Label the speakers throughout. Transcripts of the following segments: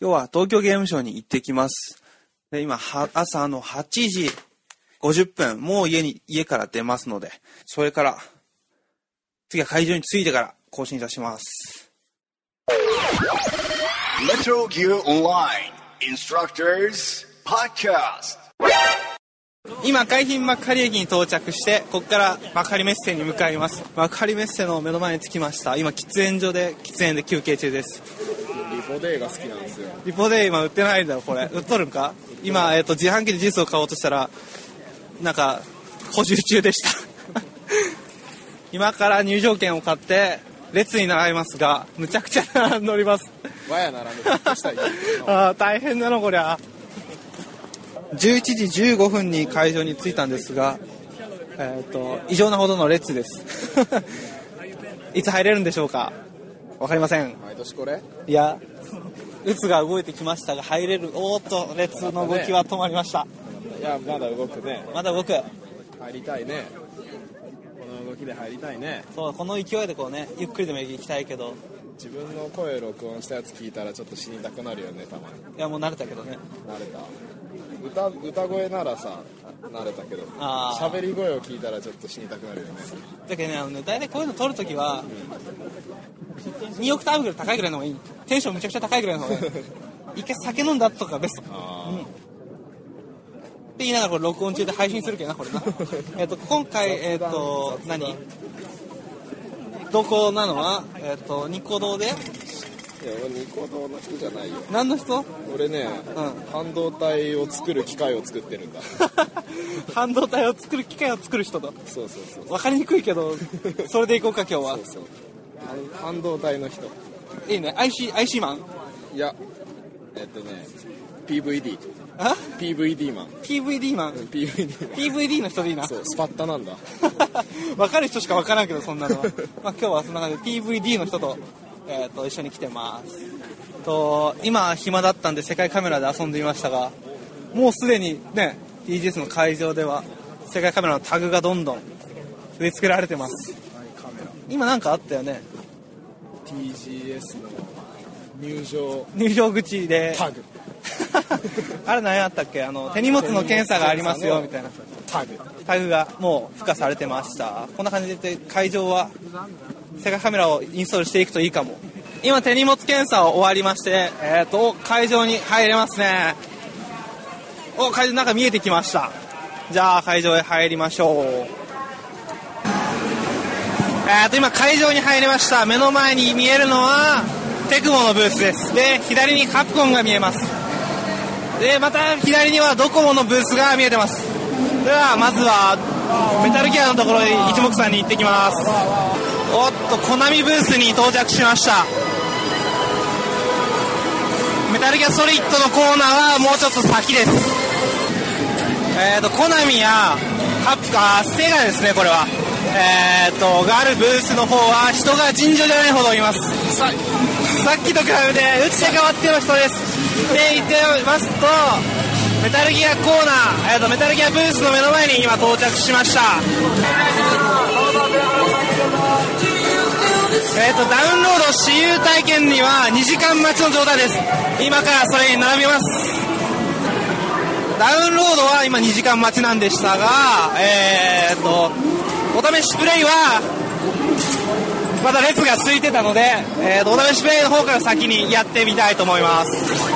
Speaker 1: 今日は東京ゲームショウに行ってきます。で、今、は朝の8時50分、もう家に、家から出ますので、それから、次は会場に着いてから更新いたします。
Speaker 2: Metro Gear Online Instructors Podcast.
Speaker 1: 今、海浜幕張駅に到着して、ここから幕張メッセに向かいます。幕張メッセの目の前に着きました。今、喫煙所で、喫煙で休憩中です。
Speaker 3: リポデーが好きなんですよ
Speaker 1: リポで今売ってないんだよ、これ。売っとるんか？今、えっ、と、自販機でジュースを買おうとしたら、なんか、補充中でした。今から入場券を買って、列に並びますが、むちゃくちゃ並んでおります。
Speaker 3: わやならぬふっとしたい
Speaker 1: ああ、大変だな、こりゃ。11時15分に会場に着いたんですが、えっ、と、異常なほどの列です。いつ入れるんでしょうか？わかりません。
Speaker 3: 毎年これ？
Speaker 1: いや、列が動いてきましたが、入れる、おーっと、列の動きは止まりました。
Speaker 3: いやまだ動くね。
Speaker 1: まだ動く。
Speaker 3: 入りたいね。この動きで入りたいね。
Speaker 1: そう、この勢いでこうね、ゆっくりでも行きたいけど、
Speaker 3: 自分の声録音したやつ聞いたらちょっと死にたくなるよねたまに。
Speaker 1: いや、もう慣れたけどね。
Speaker 3: 慣れた歌歌声ならさ慣れたけど喋り声を聞いたらちょっと死にたくなるよね
Speaker 1: だけどね、あのね、大体こういうの撮るときは、2オクターブぐらい高いぐらいの方がいい。テンションめちゃくちゃ高いぐらいの方がいい。一回酒飲んだ後とかがベスト。
Speaker 3: あ
Speaker 1: って言いながらこれ録音中で配信するけどな、これな。えっと、今回、えっ、と、何？どこなのは、えっ、と、ニコ動で
Speaker 3: いや俺ニコ動の人じゃないよ
Speaker 1: 何の人？
Speaker 3: 俺ね、
Speaker 1: う
Speaker 3: 半導体を作る機械を作ってるんだ
Speaker 1: 半導体を作る機械を作る人だ。
Speaker 3: そうそうそう
Speaker 1: わかりにくいけど、それでいこうか、今日は
Speaker 3: そう。そう半半導体の人
Speaker 1: いいね。IC、IC マン？
Speaker 3: いやえっとね PVD
Speaker 1: あ
Speaker 3: ？PVD マン
Speaker 1: ?PVD マン。
Speaker 3: PVD マ
Speaker 1: PVD の人でいいな。
Speaker 3: ンそうスパッタなんだ
Speaker 1: わかる人しかわからんけど、そんなのは。まあ、今日はそんな感じで PVD の人と、えっ、と、一緒に来てます。と、今暇だったんで世界カメラで遊んでみましたが、もうすでにね、TGS の会場では、世界カメラのタグがどんどん植え付けられてます。今なんかあったよね。
Speaker 3: TGS の入場
Speaker 1: 入場口で。
Speaker 3: タグ
Speaker 1: あれ何やったっけ？あの、手荷物の検査がありますよ、みたいな。
Speaker 3: タグ
Speaker 1: タグがもう付加されてましたこんな感じで会場は世界カメラをインストールしていくといいかも。今手荷物検査を終わりましてえっ、と会場に入れますね。お会場の中見えてきました。じゃあ会場へ入りましょう。えっ、と今会場に入りました。目の前に見えるのはテクモのブースです。で左にカプコンが見えます。でまた左にはドコモのブースが見えてます。ではまずはメタルギアのところへ一目散に行ってきます。とコナミブースに到着しました。メタルギアソリッドのコーナーはもうちょっと先です。えっ、とコナミやカプカステガですねこれは。えっ、とがあるブースの方は人が尋常じゃないほどいます。ささっきと比べて打ち手変わっての人です。で言ってますとメタルギアコーナー、えー、とメタルギアブースの目の前に今到着しました。えー、とダウンロード私有体験には2時間待ちの状態です。今からそれに並びます。ダウンロードは今2時間待ちなんでしたがえー、とお試しプレイはまだ列が空いてたので、えー、とお試しプレイの方から先にやってみたいと思います。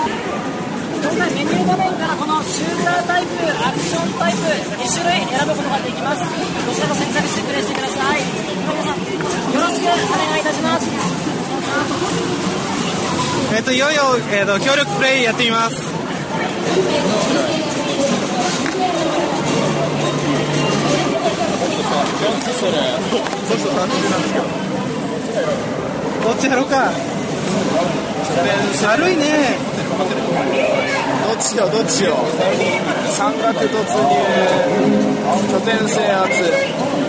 Speaker 4: 今回メニュー画面からこのシュータータイプ、アクションタイプ、2種類選ぶことができます。どちらも選択してプレイしてください。皆さん、よろしくお願いいたします。
Speaker 1: えっ、といよいよ、えー、と協力プレイやってみます。
Speaker 3: それ
Speaker 1: どっちやろうか軽いね
Speaker 3: どっちよどっちよ。三角突入拠点制圧。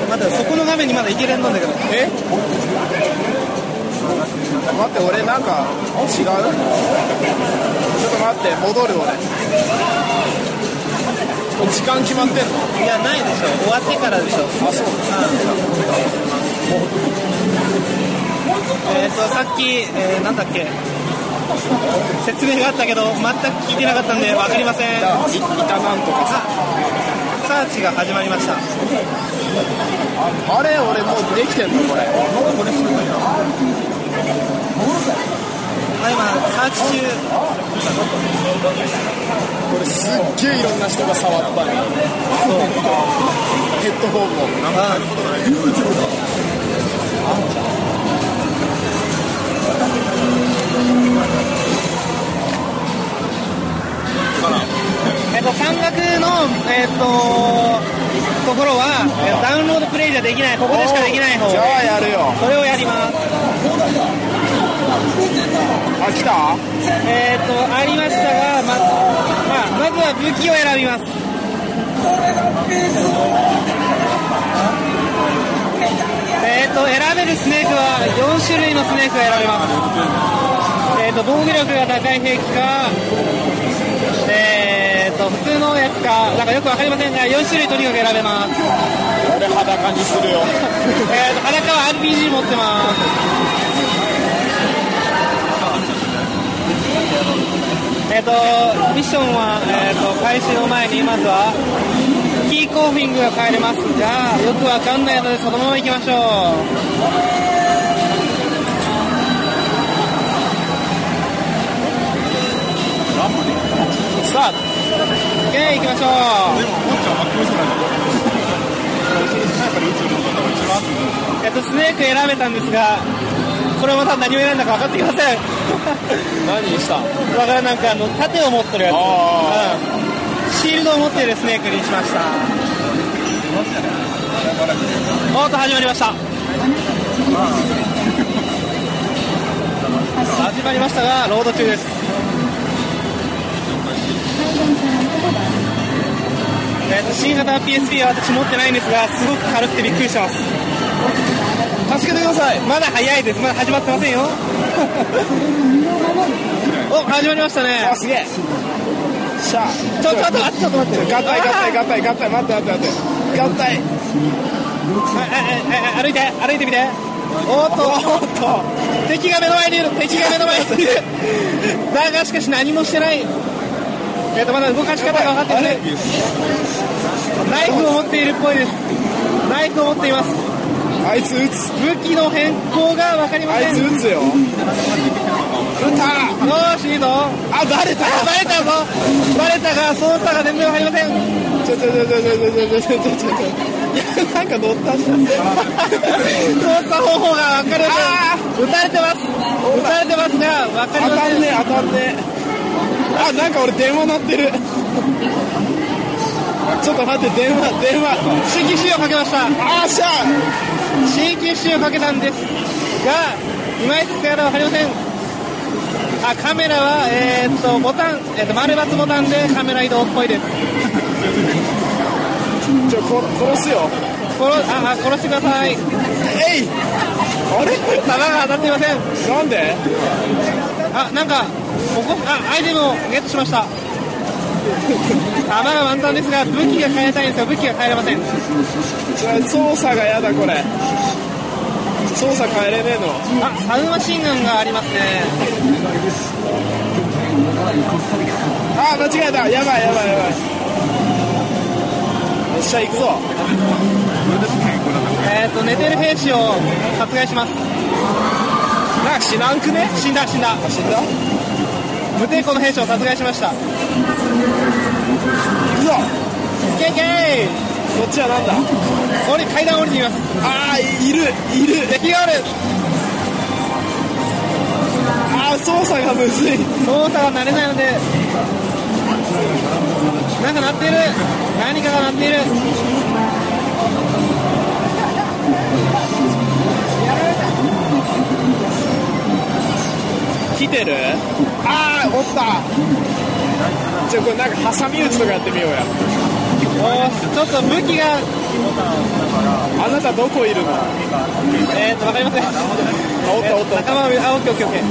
Speaker 1: まだそこの画面にまだいけれんのんだけど。
Speaker 3: え？待って俺なんか違う？ちょっと待って戻る俺。時間決まってんの？
Speaker 1: いやないでしょ。終わってからでしょ。
Speaker 3: あそう。
Speaker 1: えっ、とさっき、えーなんだっけ？説明があったけど全く聞いてなかったんで分かりません。
Speaker 3: い板なんとか。さ
Speaker 1: サーチが始まりました。
Speaker 3: あれ俺もうできてんのこれ。
Speaker 1: あ今サーチ中。
Speaker 3: これすっげえいろんな人が触ったねヘッドホンも
Speaker 1: えっと、半額の、えっと、ところは、えっとダウンロードプレイじゃできない、ここでしかできない方
Speaker 3: じゃあやるよ
Speaker 1: それをやります。
Speaker 3: あ来た？
Speaker 1: えっと、ありましたが、ままあ、まずは武器を選びます。えっと、選べるスネークは4種類のスネークが選べます。えっと、防御力が高い兵器か、と、普通のやつか、なんかよくわかりませんが、4種類とにかく選べます。
Speaker 3: 俺裸にするよ
Speaker 1: えーと、裸は RPG 持ってます。えっ、と、ミッションは、えー、と開始の前にまずはキーコーフィングが変えれますがよくわかんないのでそのまま行きましょう
Speaker 3: さあ
Speaker 1: OK 行きましょうえっ、とスネーク選べたんですがこれまた何を選んだか分かってきません。
Speaker 3: 何した
Speaker 1: だからなんかあの盾を持ってるやつ、うん、シールドを持っているスネークにしました。おっと始まりました。始まりましたがロード中です。新型 PSP は私持ってないんですがすごく軽くてびっくりしてます。
Speaker 3: 助けてください。
Speaker 1: まだ早いです。まだ始まってませんよ。お始まりましたね。
Speaker 3: あすげえ。しゃあ。
Speaker 1: ちょちょっと待ってちょっと待って。
Speaker 3: 合体合体合体合体。待って待って待って。合体。
Speaker 1: 歩いて歩いてみて。おっと。
Speaker 3: おっと。
Speaker 1: 敵が目の前にいる。敵が目の前にいる。だがしかし何もしてない。えっとまだ動かし方が分かってませんナイフを持っているっぽいです。ナイフを持っています。
Speaker 3: あいつ撃つ。
Speaker 1: 武器の変更が分かりま
Speaker 3: あ
Speaker 1: せん。
Speaker 3: いつ撃つよ。撃った。
Speaker 1: よーしいいぞ。
Speaker 3: あバレた。
Speaker 1: あバレたぞ。バレたが操作が全然分かりません。
Speaker 3: ちょちょちょちょちょちょちょちょちょいやなんか乗ったんだ
Speaker 1: 操作方法が分かりま
Speaker 3: あ
Speaker 1: せん撃たれてます撃たれてますが分かりません
Speaker 3: 当たんねえ当たんねえあなんか俺電話鳴ってるちょっと待って電話電話。
Speaker 1: 新規使用かけました。
Speaker 3: あーしゃ
Speaker 1: 新規使用かけたんですがいまいち使い方分かりません。あカメラはえーっとボタン、えーっと丸×ボタンでカメラ移動っぽいです。
Speaker 3: ちょこ殺すよ。
Speaker 1: 殺ああ殺してください。
Speaker 3: えい。あれ？
Speaker 1: 弾が当たっていません。
Speaker 3: なんで？
Speaker 1: あなんかここあアイテムをゲットしました弾が満タンですが武器が変えたいんですが武器が変えれません。
Speaker 3: 操作がやだこれ。操作変えれねえの。
Speaker 1: あサブマシンガンがありますね。
Speaker 3: あ間違えた。やばいやばいやばい。よっしゃ行くぞ。
Speaker 1: えーっと寝てる兵士を殺害します。
Speaker 3: なんか死なんくね？
Speaker 1: 死んだ死んだ。
Speaker 3: 死んだ？行
Speaker 1: 無抵抗の兵士を殺害しました
Speaker 3: くぞ
Speaker 1: ケイケイ
Speaker 3: こっちはなんだ？
Speaker 1: 降り階段降りてみます。
Speaker 3: あーいるいる。
Speaker 1: 敵がある。
Speaker 3: あー操作がむずい。
Speaker 1: 操作が慣れないので。なんか鳴っている。何かが鳴っている。
Speaker 3: 来てる？あーおったちょこれなんか挟み撃ちとかやってみようや。
Speaker 1: ちょっと武器が
Speaker 3: あなたどこいるの？
Speaker 1: えーと分かりません。
Speaker 3: あおったおったおった
Speaker 1: 仲間あオッケーオッケーオッケー。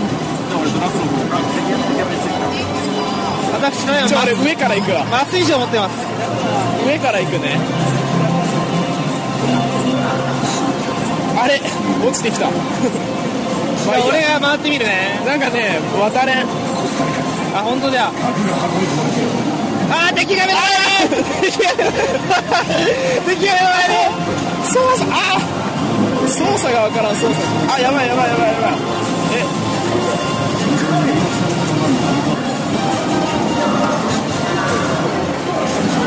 Speaker 1: 私の
Speaker 3: ちょ俺
Speaker 1: 麻
Speaker 3: 上から行くわ。
Speaker 1: 麻酔銃を持ってます。
Speaker 3: 上から行くね。あれ落ちてきた。ま
Speaker 1: 俺が回ってみるね。
Speaker 3: なんかね渡れん
Speaker 1: あ本当だ。あー敵が目の前に。敵が目の前に。
Speaker 3: 操作あ操作がわからん操作あやばいやばいやばいやばい。え。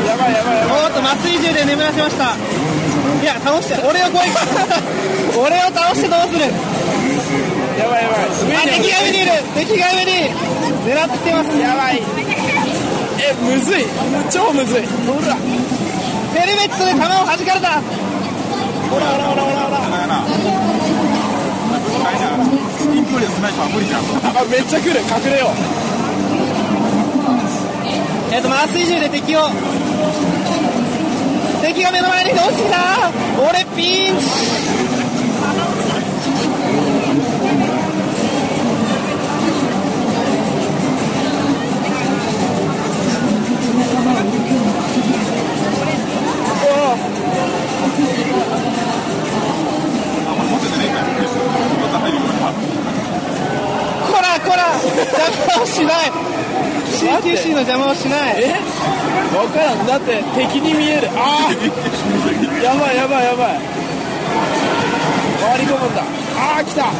Speaker 3: やばいやばいやばい。
Speaker 1: おっと麻酔銃で眠らせました。いや倒して俺を超え 俺を倒してどうする？
Speaker 3: やばいやばい。
Speaker 1: あ敵が上にいる。敵が上に狙ってます。
Speaker 3: やばい。えむずい。超むずい。ほら。
Speaker 1: ヘルメットで弾を弾かれた。
Speaker 3: ほらほらほらほら。ほらあめっちゃ来る。隠れよ
Speaker 1: えっと麻酔銃で敵を。敵が目の前に落ちてきた。俺ピンチこらこら邪魔をしない。CQC の邪魔をしない。
Speaker 3: え？わからん。だって敵に見える。あー！やばいやばいやばい。回り込むんだ。あー来た。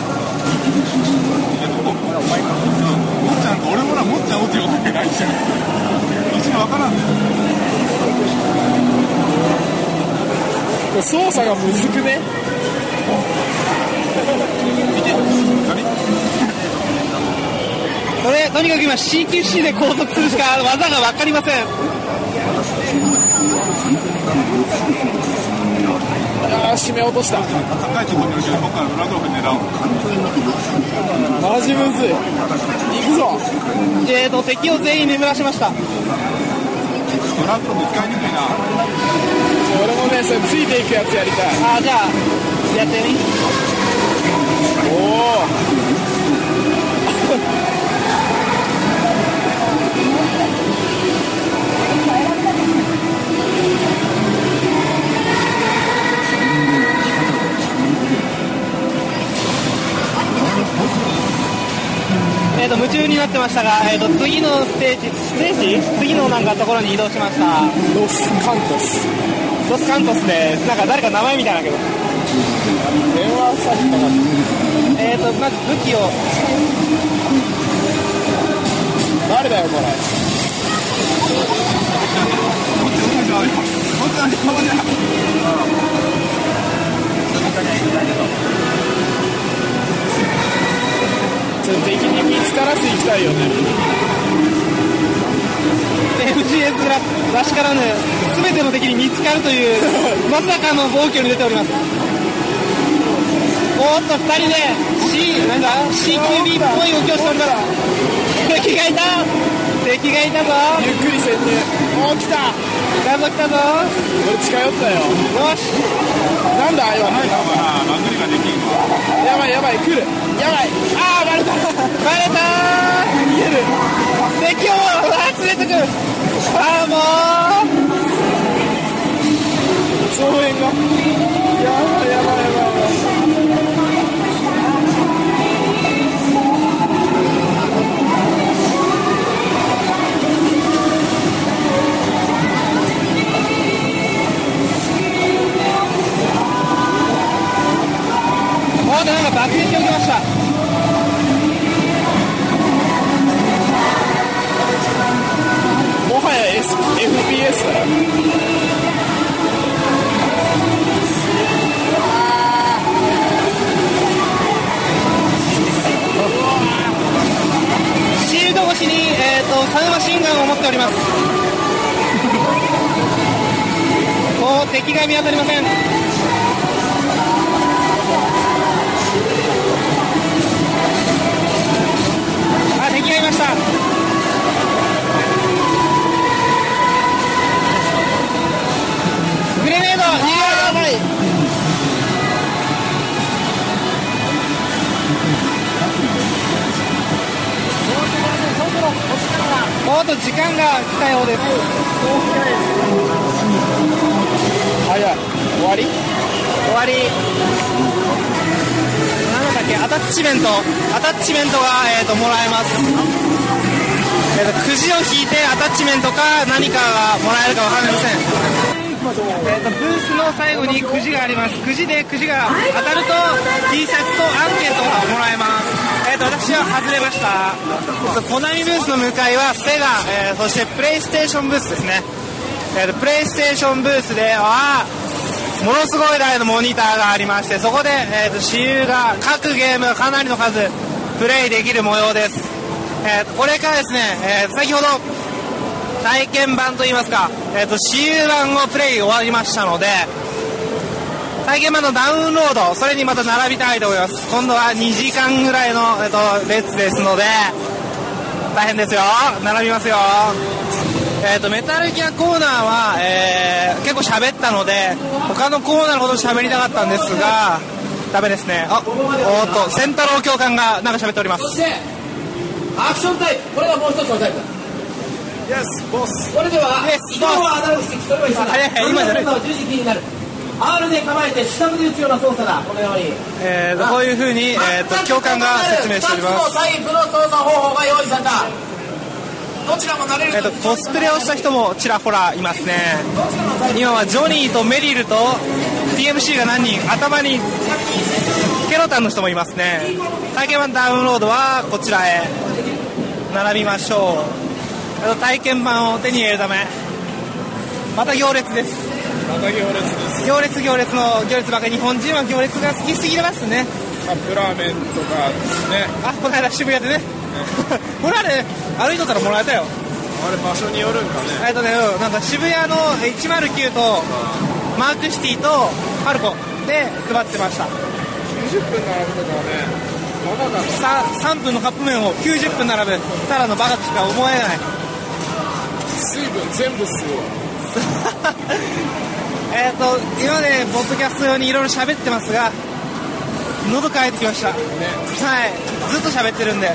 Speaker 5: 俺もな、もっちゃん落ちよってないじゃん。一がわからんね。
Speaker 3: 操作がむずくね？
Speaker 1: これとにかく今 CQC で拘束するしか技が分かりません。
Speaker 3: あー締め落とした。
Speaker 5: 高いところにいるけど、僕からドラゴン狙う。
Speaker 3: マジむずい行くぞ
Speaker 1: えーと敵を全員眠らしました
Speaker 5: ドラゴン使いにくいな。
Speaker 3: 俺もねそれついていくやつやりたい
Speaker 1: あーじゃあやってみ
Speaker 3: おお
Speaker 1: えーと夢中になってましたが、えーと次のステージステージ？次のなんかところに移動しました。
Speaker 3: ロスカントス。
Speaker 1: ロスカントスです。なんか誰か名前みたいだけど。
Speaker 3: 電話先かかって
Speaker 1: えーとまず武器を
Speaker 3: 誰だよこれちょっと敵に見つからず行きたいよね。
Speaker 1: FGS ららしからぬ全ての敵に見つかるというまさかの暴挙に出ております。おっと2人で。C なんだ CQB っぽい動きをしております敵がいた。敵がいたぞ。
Speaker 3: ゆっくり潜入おー来た。
Speaker 1: 来たぞ来たぞ。
Speaker 3: 俺近寄ったよ。
Speaker 1: よし。
Speaker 3: なんだ今
Speaker 5: ないのかな、マグリができんわ。
Speaker 3: やばいやばい来る。やばい。あーバレた。
Speaker 1: バレた。
Speaker 3: 逃げる。
Speaker 1: ー敵をあー連れてく。るあーもう。
Speaker 3: 増援が。やばいやばいやばい
Speaker 1: おーっとなんか爆撃を受けました。
Speaker 3: もはや、S、FPS だ。よ
Speaker 1: シールド越しに、えー、とサブマシンガンを持っております。おー敵が見当たりません。いました。グレネードやばい。おっと時間が来たようです。
Speaker 3: 早い。終わり？
Speaker 1: 終わりアタッチメントアタッチメントが、えー、ともらえます、えー、とくじを引いてアタッチメントか何かがもらえるか分かりません。えー、とブースの最後にくじがあります。くじでくじが当たると T シャツとアンケートがもらえます、えー、と私は外れました。コナミブースの向かいはセガ、えーそしてプレイステーションブースですね、えー、とプレイステーションブースではものすごい台のモニターがありましてそこで、えー、と私有が各ゲームかなりの数プレイできる模様です、えーこれからですね、えー先ほど体験版といいますか、えー、と私有版をプレイ終わりましたので体験版のダウンロードそれにまた並びたいと思います。今度は2時間ぐらいの、えー、と列ですので大変ですよ。並びますよ。えー、とメタルギアコーナーは、えー結構喋ったので他のコーナーのことを喋りたかったんですがダメですね。あおーっと仙太郎教官がなんか喋っております。
Speaker 6: そしてアクションタイプ。これがもう一つのタイプだ。
Speaker 3: Yes, boss.
Speaker 6: それでは
Speaker 1: Yes,
Speaker 6: 移動はアナログスティックそれは一緒だ。
Speaker 1: いはい今じゃない。
Speaker 6: 十字キーになる。R で構えて下向で打つような操作だ。このように。
Speaker 1: えーとこういうふうに、えー、と教官が説明しております。
Speaker 6: 2つのタイプの操作方法が用意された
Speaker 1: えー、とコスプレをした人もちらほらいますね。今はジョニーとメリルと TMC が何人頭にケロタンの人もいますね。体験版ダウンロードはこちらへ並びましょう。体験版を手に入れるため。また行列です。
Speaker 3: また行列です。
Speaker 1: 行列行列の行列ばかり。日本人は行列が好きすぎますね。
Speaker 3: カップラーメンとかですね。
Speaker 1: あこの間渋谷でねこれあれ歩いとったらもらえたよ。
Speaker 3: あれ場所によるんかね。
Speaker 1: えっとね、うんなんか渋谷の109とマークシティとパルコで配ってました。
Speaker 3: 90分並ぶとかね。まだだと
Speaker 1: さ3分のカップ麺を90分並ぶただのバカとしか思えない。
Speaker 3: 水分全部吸うわ。
Speaker 1: えっと今までポッドキャスト用にいろいろ喋ってますが喉乾いてきました。はい。ずっと喋ってるんで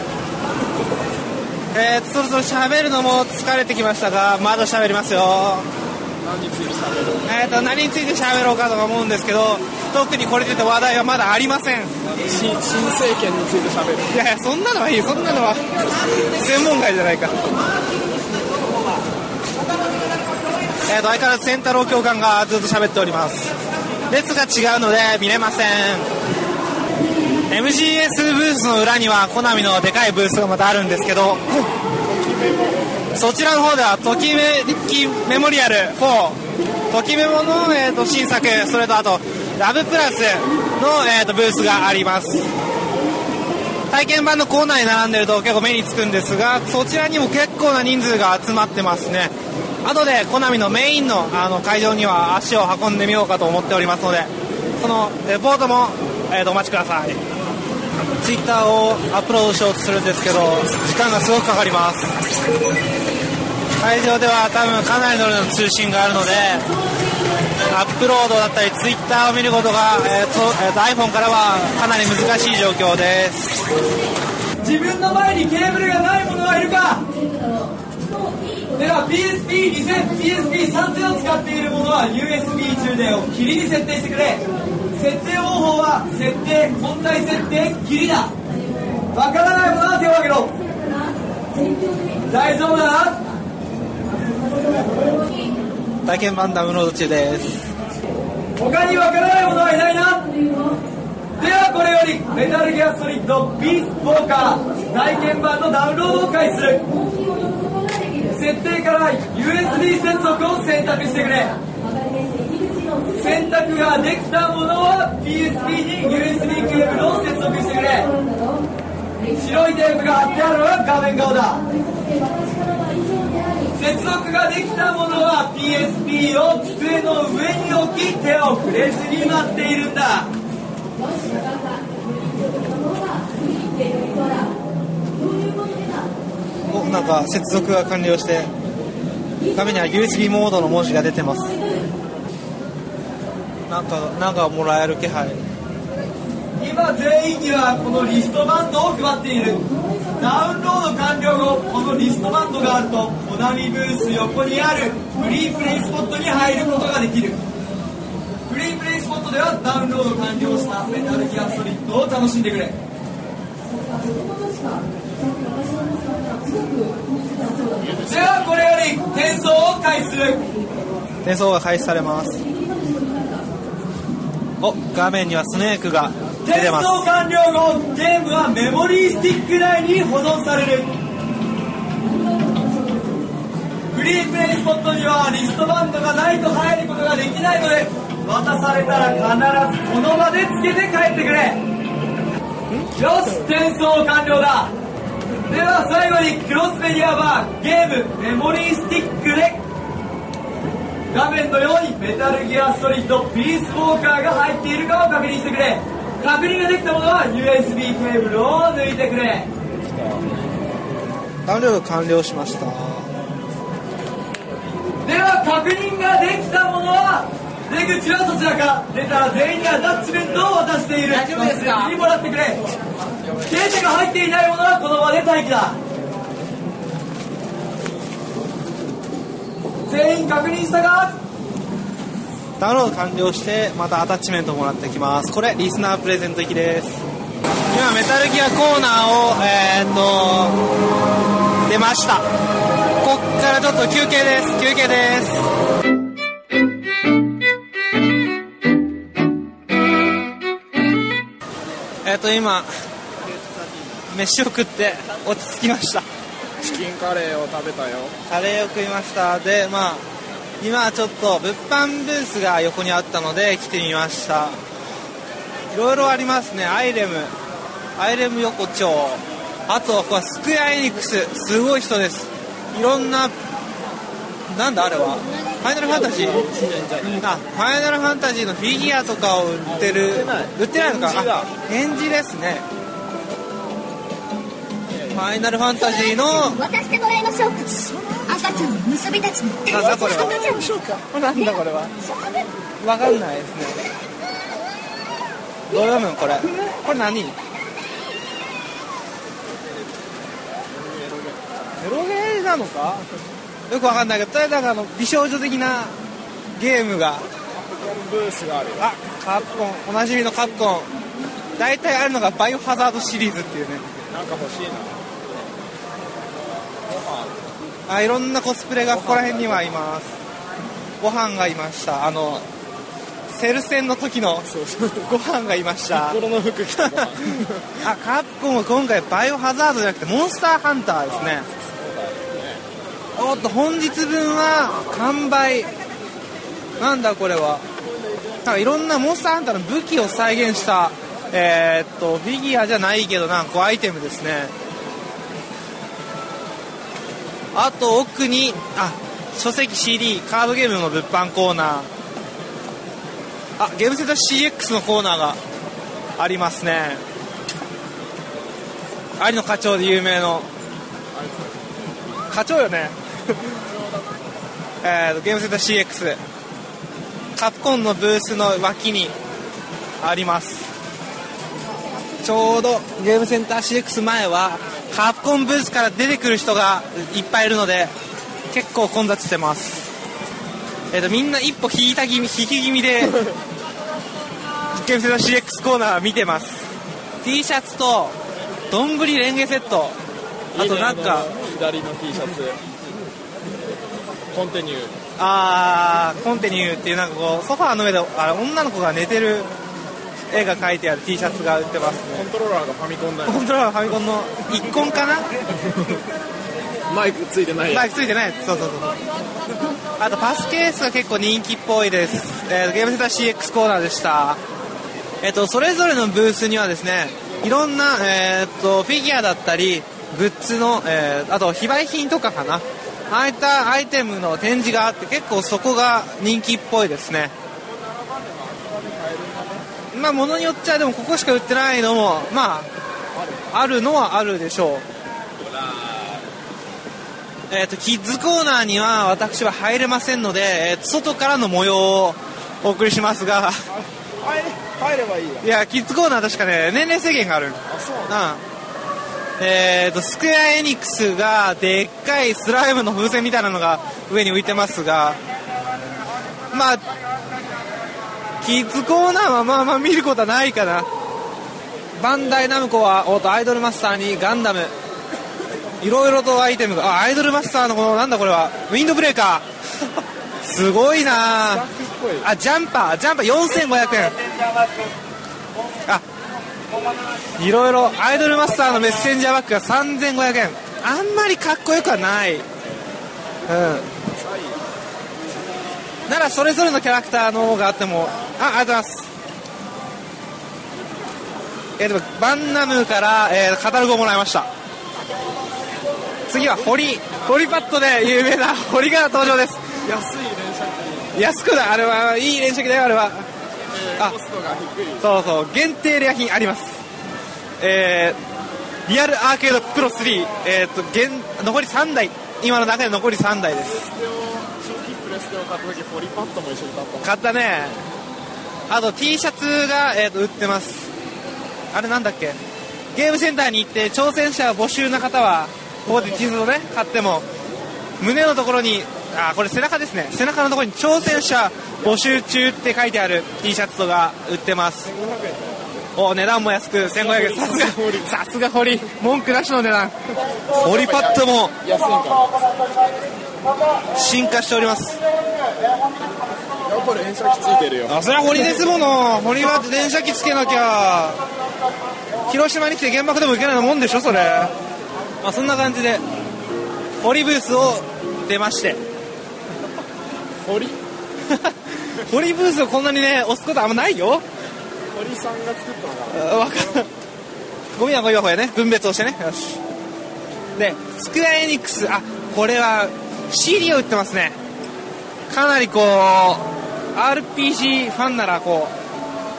Speaker 1: えーとそろそろ喋るのも疲れてきましたがまだ喋りますよ。
Speaker 3: 何について喋る
Speaker 1: えーと何について喋ろうかとか思うんですけど特にこれといった話題はまだありません。
Speaker 3: 新新政権について喋る。
Speaker 1: いやいやそんなのはいいよ。そんなのは専門外じゃないか。えーと相変わらず仙太郎教官がずっと喋っております。列が違うので見れません MGS ブースの裏にはコナミのでかいブースがまたあるんですけどそちらの方ではときめきメモリアル4ときメモの、えー、と新作それとあとラブプラスの、えー、とブースがあります。体験版のコーナーに並んでると結構目につくんですがそちらにも結構な人数が集まってますね。後でコナミのメインのあの会場には足を運んでみようかと思っておりますのでそのレポートも、えー、とお待ちください。ツイッターをアップロードしようとするんですけど時間がすごくかかります。会場では多分かなりの通信があるのでアップロードだったりツイッターを見ることが、えーとえーと iPhone からはかなり難しい状況です。
Speaker 6: 自分の前にケーブルがない者はいるか。では PSP2000PSP3000 を使っている者は USB 充電を霧に設定してくれ。設定方法は設定本体設定霧だ。わからない者は手を挙げろ。大丈夫だな。
Speaker 1: 体験版ダウンロード中です。
Speaker 6: 他にわからない者はいないな。ではこれよりメタルギアソリッドビーストウォーカー体験版のダウンロードを開始する。設定から USB 接続を選択してくれ選択ができたものは PSP に USB ケーブルを接続してくれ。白いテープが貼ってあるのが画面顔だ。接続ができたものは PSP を机の上に置き手を触れずに待っているんだ。
Speaker 1: おなんか接続が完了して画面には USB モードの文字が出てます。なんかなんかもらえる気配。
Speaker 6: 今全員にはこのリストバンドを配っている。ダウンロード完了後このリストバンドがあるとコナミブース横にあるフリープレイスポットに入ることができる。フリープレイスポットではダウンロード完了したメタルギアソリッドを楽しんでくれ。ではこれより転送を開始する。
Speaker 1: 転送が開始されますお画面にはスネークが出てます。
Speaker 6: 送完了後ゲームはメモリースティック内に保存される。フリープレイスポットにはリストバンドがないと入ることができないので渡されたら必ずこの場でつけて帰ってくれ。よし転送完了だ。では最後にクロスメディアバーゲームメモリースティックで画面のようにメタルギアソリッドピースウォーカーが入っているかを確認してくれ。確認ができたものは USB ケーブルを抜いてくれ。
Speaker 1: ダウンロード完了しました。
Speaker 6: では確認ができたものは出口はそちらか。出たら全員にアタッチメントを渡している。
Speaker 4: 大丈夫ですか？
Speaker 6: にもらってくれ。携帯が入っていないものはこの場で待機だ全員確認したか？
Speaker 1: ダウンロード完了してまたアタッチメントもらってきます。これリスナープレゼント行きです。今メタルギアコーナーをえー、っと出ました。こっからちょっと休憩です。休憩です。えー、っと今飯を食って落ち着きました。
Speaker 3: キンカレーを食べたよ。
Speaker 1: カレーを食いました。でまあ今ちょっと物販ブースが横にあったので来てみました。いろいろありますね。アイレム。アイレム横丁。あとこれスクエアエニックス。すごい人です。いろんななんだあれは？ファイナルファンタジー？あファイナルファンタジーのフィギュアとかを売ってる。売ってない。のかあ展示ですねファイナルファンタジーの
Speaker 7: 渡してもらいましょうか赤ちゃんの結びたちの。
Speaker 1: なんだこれはなんだこれは。わかんないですね。どう読むのこれ。これ何？エロゲーなのか？よくわかんないけどとりあえずなんかあの美少女的なゲームが。
Speaker 3: ブースがあるよ。
Speaker 1: あカプコン。おなじみのカプコン。大体あるのがバイオハザードシリーズっていうね。
Speaker 3: なんか欲しいな
Speaker 1: あいろんなコスプレがここら辺にはいます。ご飯がいました。あのセル戦の時のご飯がいました。
Speaker 3: 心の服着たご飯。
Speaker 1: あカプコンは今回バイオハザードじゃなくてモンスターハンターですね。おっと本日分は完売。なんだこれは。なんかいろんなモンスターハンターの武器を再現したえーっとフィギュアじゃないけどなんかアイテムですねあと奥にあ書籍 CD カードゲームの物販コーナー。あゲームセンター CX のコーナーがありますね。有野課長で有名の。課長よね。えーとゲームセンター CX カプコンのブースの脇にあります。ちょうどゲームセンター CX 前はカプコンブースから出てくる人がいっぱいいるので結構混雑してます。えーとみんな一歩引いた気味引き気味で ゲームセンター CX コーナー見てます。T シャツと丼レンゲセット。あとなんか
Speaker 3: 左の T シャツ。コンティニュー。
Speaker 1: あーコンティニューっていうなんかこうソファーの上であ女の子が寝てる絵が描いてある T シャツが売ってますね。
Speaker 3: コントローラーがファミコンだよ。
Speaker 1: コントローラーファミコンの一コンかな？
Speaker 3: マイクついてない
Speaker 1: マイクついてないそうそうそうあとパスケースが結構人気っぽいです、えーゲームセンター CX コーナーでした。えっ、とそれぞれのブースにはですねいろんな、えー、とフィギュアだったりグッズの、えーあと非売品とかかな？ああいったアイテムの展示があって結構そこが人気っぽいですねまあ物によっちゃでもここしか売ってないのもまああるのはあるでしょう。えー、とキッズコーナーには私は入れませんので、えーと外からの模様をお送りしますが。
Speaker 3: 入ればいいや。
Speaker 1: いやキッズコーナー確かね年齢制限がある。
Speaker 3: あそう。
Speaker 1: うん。えー、とスクエア・エニックスがでっかいスライムの風船みたいなのが上に浮いてますが。まあキッズコーナーはまあまあ見ることはないかな。バンダイナムコはおっとアイドルマスターにガンダム。いろいろとアイテムがあアイドルマスターのこのなんだこれはウィンドブレーカー。すごいな。あジャンパージャンパー4500円。あいろいろアイドルマスターのメッセンジャーバッグが3500円。あんまりかっこよくはない。うん。ならそれぞれのキャラクターの方があってもあありがとうございます。えー、でもバンナムから、えーカタログをもらいました。次は堀。堀パッドで有名な堀が登場です。
Speaker 3: 安い連射機。
Speaker 1: 安くだあれはいい連射機だよあれは。あ
Speaker 3: コストが低い。
Speaker 1: そうそう限定レア品あります。えー、リアルアーケードプロ3えー、と現残り3台。今の中で残り3台です
Speaker 3: 買った時ポリパッドも一緒に買ったの
Speaker 1: 買ったね。あと T シャツが、えー、と売ってます。あれなんだっけ？ゲームセンターに行って挑戦者募集な方はここで地図をね買っても胸のところにあこれ背中ですね。背中のところに挑戦者募集中って書いてある T シャツとか売ってます。お値段も安く1500円。さすがさすが堀。文句なしの値段。堀。パッドも。
Speaker 3: 安いか
Speaker 1: 進化しております。
Speaker 3: らやっぱり連射機ついてるよ。
Speaker 1: あそれは堀ですもの。堀は電車機つけなきゃ。広島に来て原爆でも行けないもんでしょそれ。まあそんな感じで堀ブースを出まして。
Speaker 3: 堀？
Speaker 1: 堀ブースをこんなにね押すことあんまないよ。
Speaker 3: 堀さんが作ったのかな。
Speaker 1: あわかんゴミはゴミ箱やね。分別をしてね。よし。でスクエアエニックス。あこれは CD を売ってますね。かなりこう RPG ファンならこ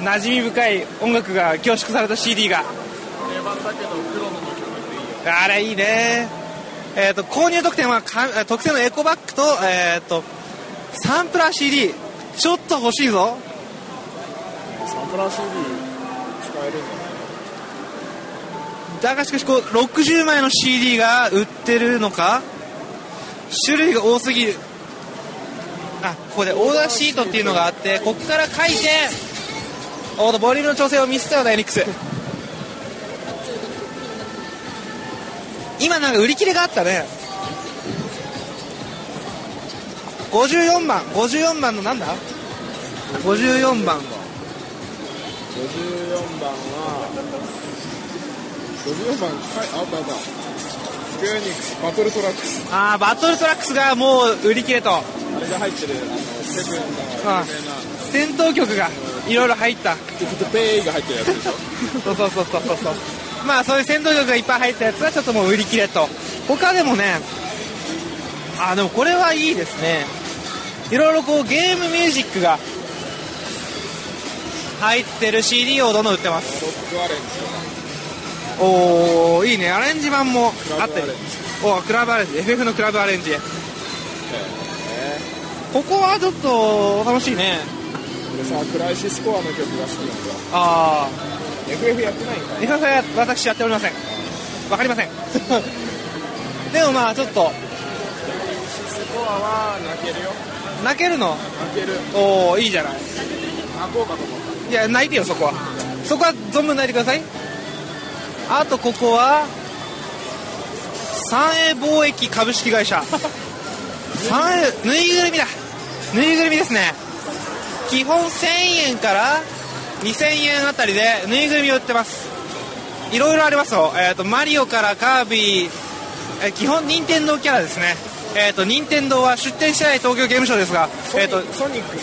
Speaker 1: う馴染み深い音楽が凝縮された CD が
Speaker 3: 定番だけど黒の曲
Speaker 1: あれいいね。えっ、と購入特典はか特典のエコバッグとえっ、とサンプラー CD ちょっと欲しいぞ。
Speaker 3: サンプラー CD 使えるんだね。
Speaker 1: だがしかしこう60枚の CD が売ってるのか？種類が多すぎる。あここでオーダーシートっていうのがあってここから書いてボリュームの調整を見せたようなエニックス。今なんか売り切れがあったね。54番54番のなんだ？54番
Speaker 3: 54番は54番はいあったあったスクエニックスバトルトラックス。
Speaker 1: あーバトルトラックスがもう売り切れと。
Speaker 3: あれが入ってるあのセブンの
Speaker 1: あ
Speaker 3: 有名な
Speaker 1: 戦闘曲がいろいろ入った。
Speaker 3: ティクトペイが入ってるやつでしょ。
Speaker 1: そうそうそうそうそう。そうまあそういう戦闘曲がいっぱい入ったやつはちょっともう売り切れと。他でもねあでもこれはいいですね。いろいろこうゲームミュージックが入ってる CD をどんどん売ってます。
Speaker 3: ロックアレンジ
Speaker 1: おおいいね。アレンジ版もあったりおクラブアレンジ。FF のクラブアレンジここはちょっと楽しいね。
Speaker 3: でさクライシスコアの曲が好きなんだ。
Speaker 1: ああ
Speaker 3: FF やってないんかい。
Speaker 1: FF は私やっておりません。わかりません。でもまあちょっと。
Speaker 3: スコアは泣けるよ。
Speaker 1: 泣けるの？
Speaker 3: 泣ける。
Speaker 1: おおいいじゃない。
Speaker 3: 泣こうかと思っ
Speaker 1: いや泣いてよそこは。そこは存分泣いてくださいあとここは三栄貿易株式会社。三栄ぬいぐるみだ。ぬいぐるみですね。基本1000円から2000円あたりでぬいぐるみを売ってます。いろいろありますよ、えー、とマリオからカービィ、えー基本任天堂キャラですね。えっ、と任天堂は出店してない東京ゲームショウですが
Speaker 3: た
Speaker 1: えっ、と
Speaker 3: ソニック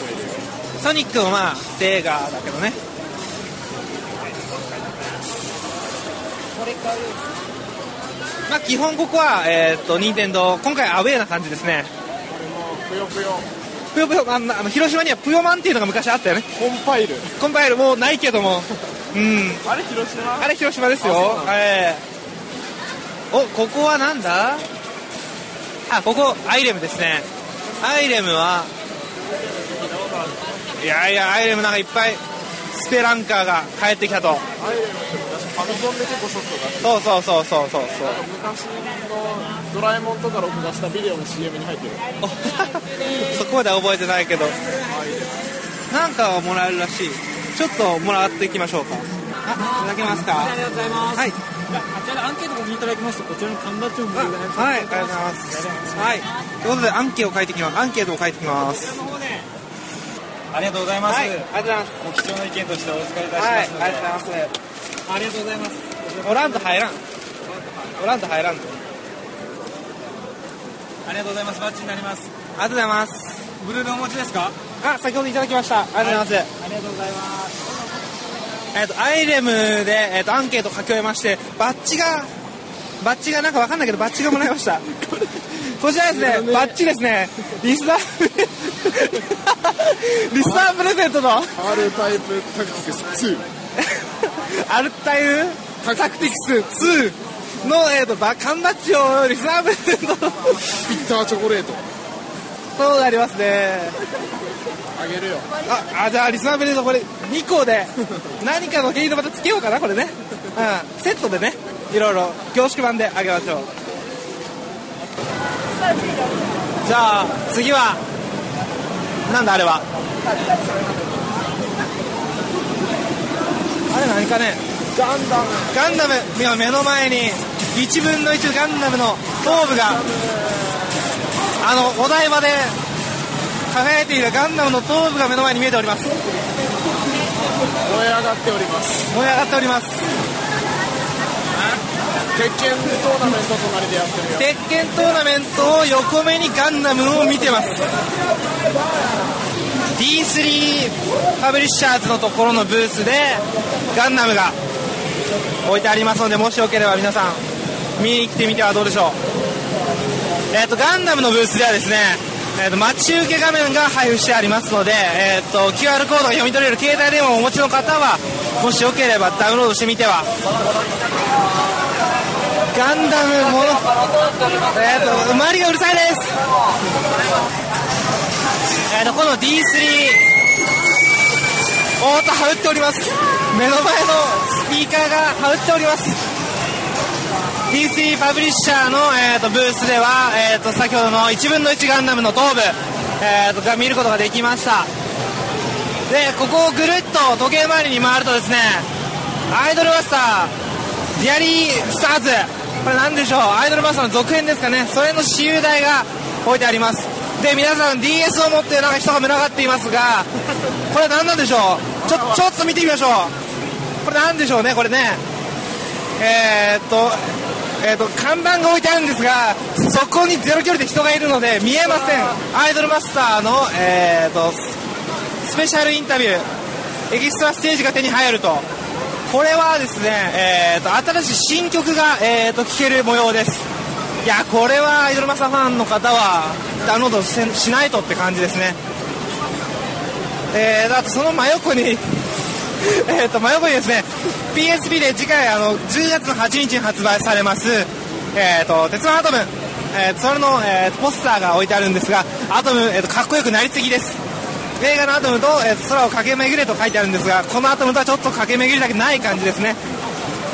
Speaker 1: ソニックもまあセーガーだけどねまあ基本ここはえっ、と任天堂今回アウェーな感じですね。
Speaker 3: ぷよぷよ。
Speaker 1: ぷよぷよあのあの広島にはぷよマンっていうのが昔あったよね。
Speaker 3: コンパイル。
Speaker 1: コンパイルもうないけども。うん。
Speaker 3: あれ広島？
Speaker 1: あれ広島ですよ。ええおここはなんだ？あここアイレムですね。アイレムはいやいやアイレムなんかいっぱいスペランカーが帰ってきたと。
Speaker 3: アイレムファミコンで結構ソフト出して。
Speaker 1: そうそうそうそう。そうそう
Speaker 3: 昔のドラえもんとか録画したビデオの CM に入ってる。
Speaker 1: そこまでは覚えてないけど。なんかはもらえるらしい。ちょっともらっていきましょうか。あいただけますか。
Speaker 4: ありがとうございます。
Speaker 1: はい。
Speaker 4: あちらでアンケートご記入いただきますと、こちらの缶バッジをご
Speaker 1: あ
Speaker 4: ざいます。
Speaker 1: はいありがとうございます。はい。ということでアンケートを書いてきます。アンケートを書いてきます。
Speaker 4: こちらの方で、
Speaker 3: ありがとうございます、
Speaker 1: はいありがとうございます。
Speaker 3: ご貴重な意見としてお預かりいたし
Speaker 1: はい
Speaker 3: ますので、
Speaker 1: ありがとうございます
Speaker 4: ありがとうございます。
Speaker 1: おらんと入らん。おらんと入らんと。
Speaker 3: ありがとうございます。バッジになります。
Speaker 1: ありがとうございます。
Speaker 3: ブルーでお持ちですか？
Speaker 1: あ先ほどいただきました。ありがとうございます、
Speaker 4: ありがとうございます。
Speaker 1: えっ、と、アイレムで、えっ、と、アンケート書き終えまして、バッジが、バッジがなんかわかんないけど、バッジがもらいました。こちらですね、バッジですね、リスナー、リスナープレゼントの、
Speaker 8: R タイプタクティクス。2
Speaker 1: アルタイルタクティクス2の、えっ、と、バ缶バッジをリスナープレゼント
Speaker 8: ビッターチョコレート
Speaker 1: となりますね。
Speaker 8: あげるよ
Speaker 1: あ、あじゃあリスナープレゼントこれ2個で、何かの毛糸またつけようかな、これね。うん、セットでね、いろいろ凝縮版であげましょう。じゃあ、次は、なんだあれは？あれ何かね？ガンダム。ガンダム、今目の前に、1分の1ガンダムの頭部が、あの、お台場で輝いているガンダムの頭部が目の前に見えております。
Speaker 8: 燃え上がっております
Speaker 1: 燃え上がっております。
Speaker 8: 鉄拳トーナメント隣でやってるよ
Speaker 1: 鉄拳トーナメントを横目にガンダムを見てます D3 パブリッシャーズのところのブースでガンダムが置いてありますのでもしよければ皆さん見に来てみてはどうでしょうえっ、とガンダムのブースではですねえー、と待ち受け画面が配布してありますので、えー、と QR コードが読み取れる携帯電話をお持ちの方はもしよければダウンロードしてみてはガンダムもの、えっ、と、周りがうるさいです。えっ、と、この D3、おーっと、羽打っております。目の前のスピーカーが羽打っております。D3 パブリッシャーの、えー、とブースでは、えー、と先ほどの1分の1ガンダムの頭部、えー、とが見ることができました。でここをぐるっと時計回りに回るとですねアイドルマスターディアリースターズ。これ何でしょう？アイドルマスターの続編ですかね。それの私有台が置いてあります。で皆さん DS を持ってなんか人が群がっていますが これ何なんでしょう？ちょちょっと見てみましょう。これ何でしょうね？これね。えー、っとえー、と看板が置いてあるんですがそこにゼロ距離で人がいるので見えません。アイドルマスターの、えー、とスペシャルインタビュー。エキストラステージが手に入ると。これはですね、えー、と新しい新曲が、えー、と聴ける模様ですいやこれはアイドルマスターファンの方はダウンロードししないとって感じですね。えー、あとその真横に えーと真横にですね PSP で次回あの10月の8日に発売されます、えー、と鉄腕アトム、えーそれの、えーポスターが置いてあるんですがアトム、えーとかっこよくなりすぎです。映画のアトムと、えーと空を駆け巡れと書いてあるんですがこのアトムとはちょっと駆け巡りたくない感じですね。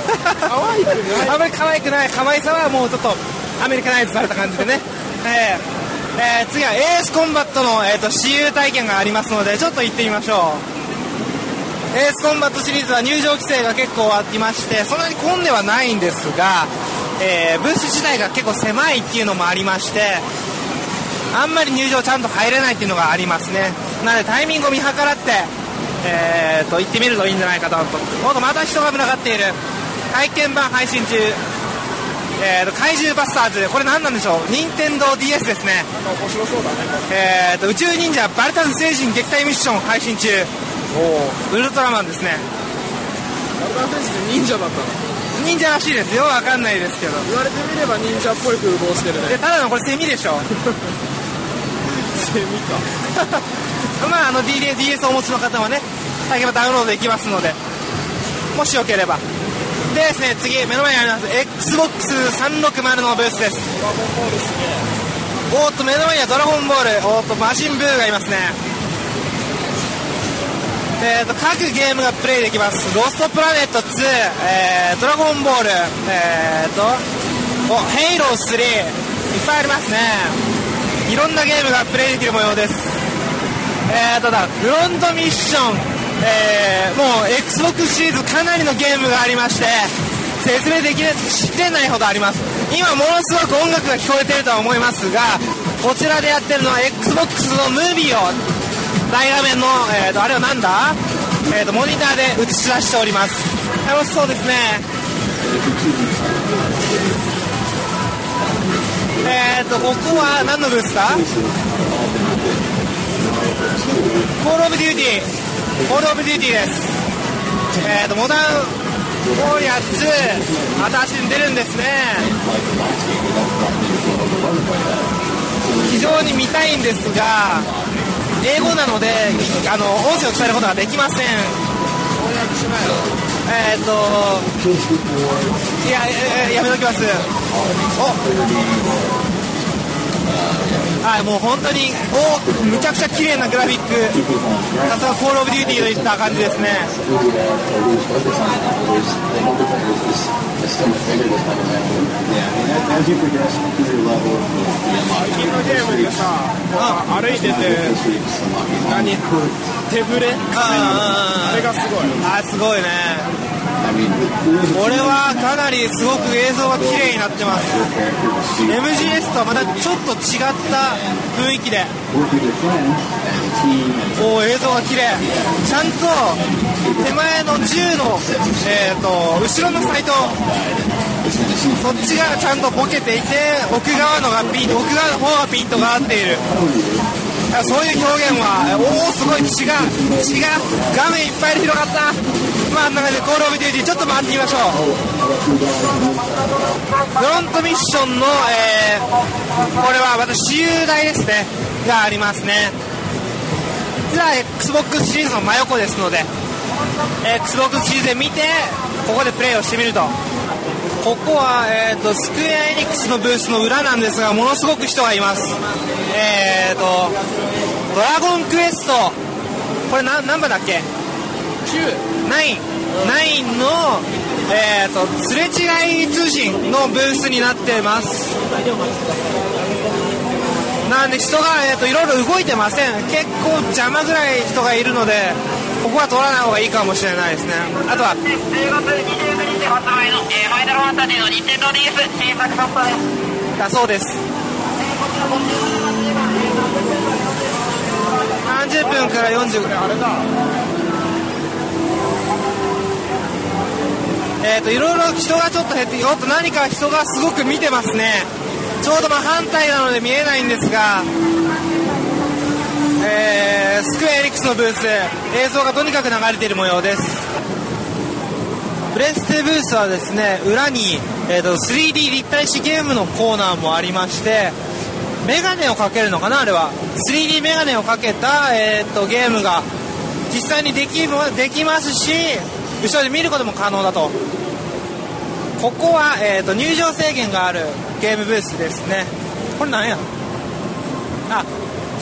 Speaker 1: 可愛くない。あまり可愛くない。可愛さはもうちょっとアメリカナイズされた感じでね、えーえ。ー次はエースコンバットの、えー、と試遊体験がありますのでちょっと行ってみましょう。エースコンバットシリーズは入場規制が結構ありましてそんなに混んではないんですが、えーブース自体が結構狭いっていうのもありましてあんまり入場ちゃんと入れないっていうのがありますね。なのでタイミングを見計らって、えー、と行ってみるといいんじゃないかと。おっとまた人が群がっている。体験版配信中。えー、と怪獣バスターズこれ何なんでしょう？任天堂 d s ですね。
Speaker 8: 面白そうだね
Speaker 1: えー、と宇宙忍者バルタン星人撃退ミッション配信中。ウルトラマンですね。
Speaker 8: バルタン選手忍者だったの？
Speaker 1: 忍者らしいです。よわかんないですけど。
Speaker 8: 言われてみれば忍者っぽい風貌してるね。
Speaker 1: でただのこれセミでしょ。
Speaker 8: セミか。
Speaker 1: まああの DS, DS をお持ちの方はね大変ダウンロードできますのでもしよければでですね次目の前にあります XBOX360 のブースです。おーっと目の前にはドラゴンボールおっとマシンブーがいますね。えー、と各ゲームがプレイできます。ロストプラネット2、えードラゴンボールえー、とおヘイロー3いっぱいありますね。いろんなゲームがプレイできる模様です。えーとだフロントミッション。えーもう XBOX シリーズかなりのゲームがありまして説明できない知ってないほどあります。今ものすごく音楽が聞こえてるとは思いますがこちらでやってるのは XBOX のムービーを大画面の、えー、とあれはなんだ、えー、とモニターで映し出しております。楽しそうですね。えっ、とここは何のブースだ？ Call of Duty Call of Duty です。えっ、と Modern Warfare 2新しいの出るんですね。非常に見たいんですが英語なのであの音声を伝えることができません。えっ、といややめときます。おはいもう本当におむちゃくちゃ綺麗なグラフィック。さすがコールオブデューティーといった感じですね。
Speaker 3: 最近のゲームでさ、歩いてて、何手ぶれ？あれがすごい。
Speaker 1: あすごいねこれはかなりすごく映像が綺麗になってます。MGS とはまたちょっと違った雰囲気で。
Speaker 9: work with your friends as a team
Speaker 1: お映像が綺麗。ちゃんと手前の銃の、えー、と後ろのサイトそっちがちゃんとボケていて奥側のがピン奥側の方がピントが合っている。そういう表現はおおすごい血が血が画面いっぱいで広がった。まああんな感じでコールオブデューティーちょっと回ってみましょう。フロントミッションの、えーこれは私有台ですね。がありますね。こちら XBOX シリーズの真横ですので XBOX シリーズで見てここでプレイをしてみると。ここは、えー、とスクエア・エニックスのブースの裏なんですがものすごく人がいます。えー、とドラゴンクエストこれ何番だっけ？9 9 9の、えー、とすれ違い通信のブースになってます。なんで人が、えー、といろいろ動いてません。結構邪魔ぐらい人がいるのでここは取らない方がいいかもしれないですね。あとは
Speaker 10: 10月29日発売の、えーファイナルファンタジーの任天堂 DS 新作ソフトです。
Speaker 1: だそうです。30分から40分あれだえっ、といろいろ人がちょっと減っておっと何か人がすごく見てますね。ちょうど真反対なので見えないんですがえースクエアエリックスのブース映像がとにかく流れている模様です。プレステブースはですね裏に、えー、と 3D 立体視ゲームのコーナーもありましてメガネをかけるのかなあれは。3D メガネをかけた、えー、とゲームが実際にできできますし後ろで見ることも可能だと。ここは、えー、と入場制限があるゲームブースですね。これなんや？あ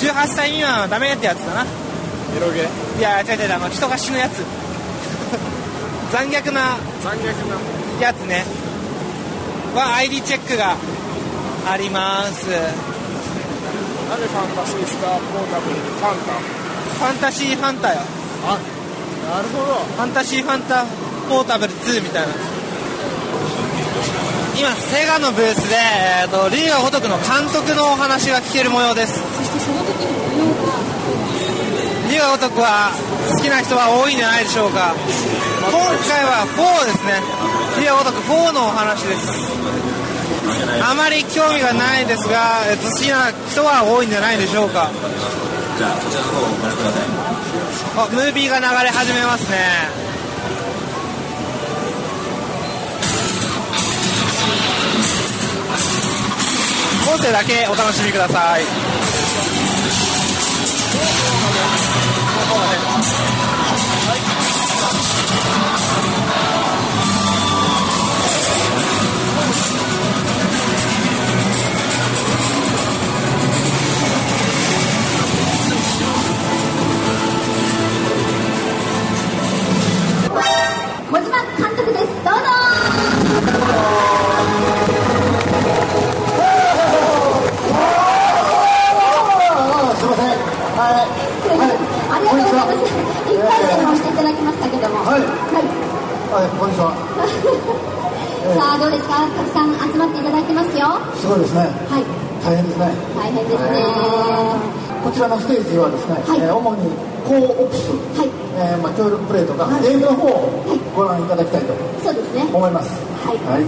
Speaker 1: 18歳未満はダメってやつだな。
Speaker 3: エロゲ
Speaker 1: いや違う違うあの人が死ぬやつ。残虐な
Speaker 3: 残虐な。
Speaker 1: やつね。は ID チェックがあります。
Speaker 3: なんでファンタシースターポータブルファンタ？
Speaker 1: ファンタシーファンタよ。
Speaker 3: あ、なるほど。
Speaker 1: ファンタシーファンタポータブル2みたいな今セガのブースで、えー、とリーガ如くの監督のお話が聞ける模様です。リーガ如くは好きな人は多いんじゃないでしょうか。今回は4ですね。リーガ如く4のお話です。あまり興味がないですが、えーと好きな人は多いんじゃないでしょうか。あムービーが流れ始めますね音声だけお楽しみください。
Speaker 7: 小島監督です。
Speaker 11: らのステージはですね、
Speaker 7: はい
Speaker 11: えー主にコーオプス、
Speaker 7: はい。
Speaker 11: えーまあ、協力プレイとか、
Speaker 7: はい
Speaker 11: ゲームの方をご覧いただきたいと。思います。
Speaker 7: はい。
Speaker 11: はい。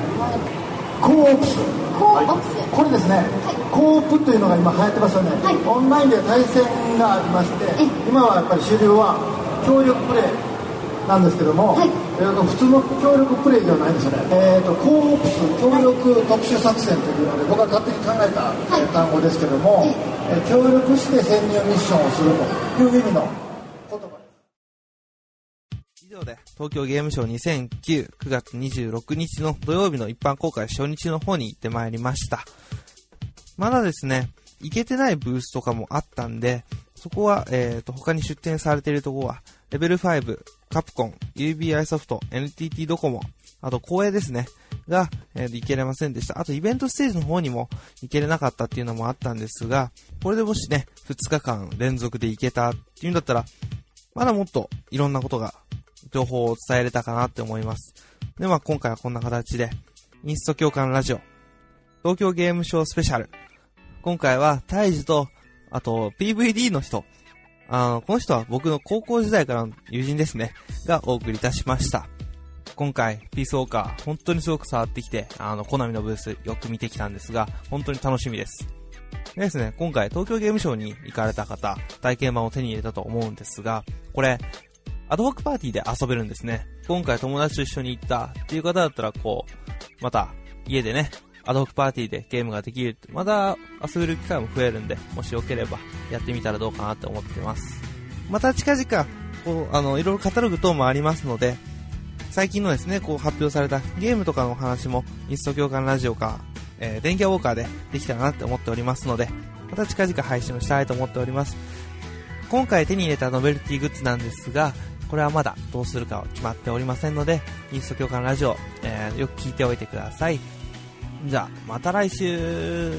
Speaker 11: コーオプス。
Speaker 7: コーオプス。
Speaker 11: これですね、コープというのが今流行ってますよね、
Speaker 7: はい
Speaker 11: オンラインで対戦がありまして
Speaker 7: え
Speaker 11: 今はやっぱり主流は協力プレイなんですけども、
Speaker 7: はい
Speaker 11: えーと普通の協力プレイではないんですよね、えー、とコープス協力特殊作戦というので僕は勝手に考えた、単語ですけども、協力して潜入ミッションをするという意味の言葉です
Speaker 1: 以上で、東京ゲームショウ2009、9月26日の土曜日の一般公開初日の方に行ってまいりました。まだですね、行けてないブースとかもあったんで、そこは、えっ、と、他に出展されているところは、レベル5、カプコン、UBI ソフト、NTT ドコモ、あと、光栄ですね、が、えー行けれませんでした。あと、イベントステージの方にも行けれなかったっていうのもあったんですが、これでもしね、2日間連続で行けたっていうんだったら、まだもっといろんなことが情報を伝えれたかなって思います。で、まあ今回はこんな形で、インスト共感ラジオ、東京ゲームショウスペシャル。今回は、タイジと、あと、PVD の人。あの、この人は僕の高校時代からの友人ですね。がお送りいたしました。今回、ピースウォーカー、本当にすごく触ってきて、あの、コナミのブースよく見てきたんですが、本当に楽しみです。でですね、今回東京ゲームショウに行かれた方、体験版を手に入れたと思うんですが、これ、アドホックパーティーで遊べるんですね。今回友達と一緒に行ったっていう方だったら、こう、また家でね、アドホックパーティーでゲームができる、また遊べる機会も増えるんで、もしよければやってみたらどうかなって思ってます。また近々、こう、あの、いろいろカタログ等もありますので、最近のですね、こう発表されたゲームとかのお話も、インスト共感ラジオか、えー、電気ウォーカーでできたらなって思っておりますので、また近々配信をしたいと思っております。今回手に入れたノベルティグッズなんですが、これはまだどうするかは決まっておりませんので、インスト共感ラジオ、えーよく聞いておいてください。じゃあ、また来週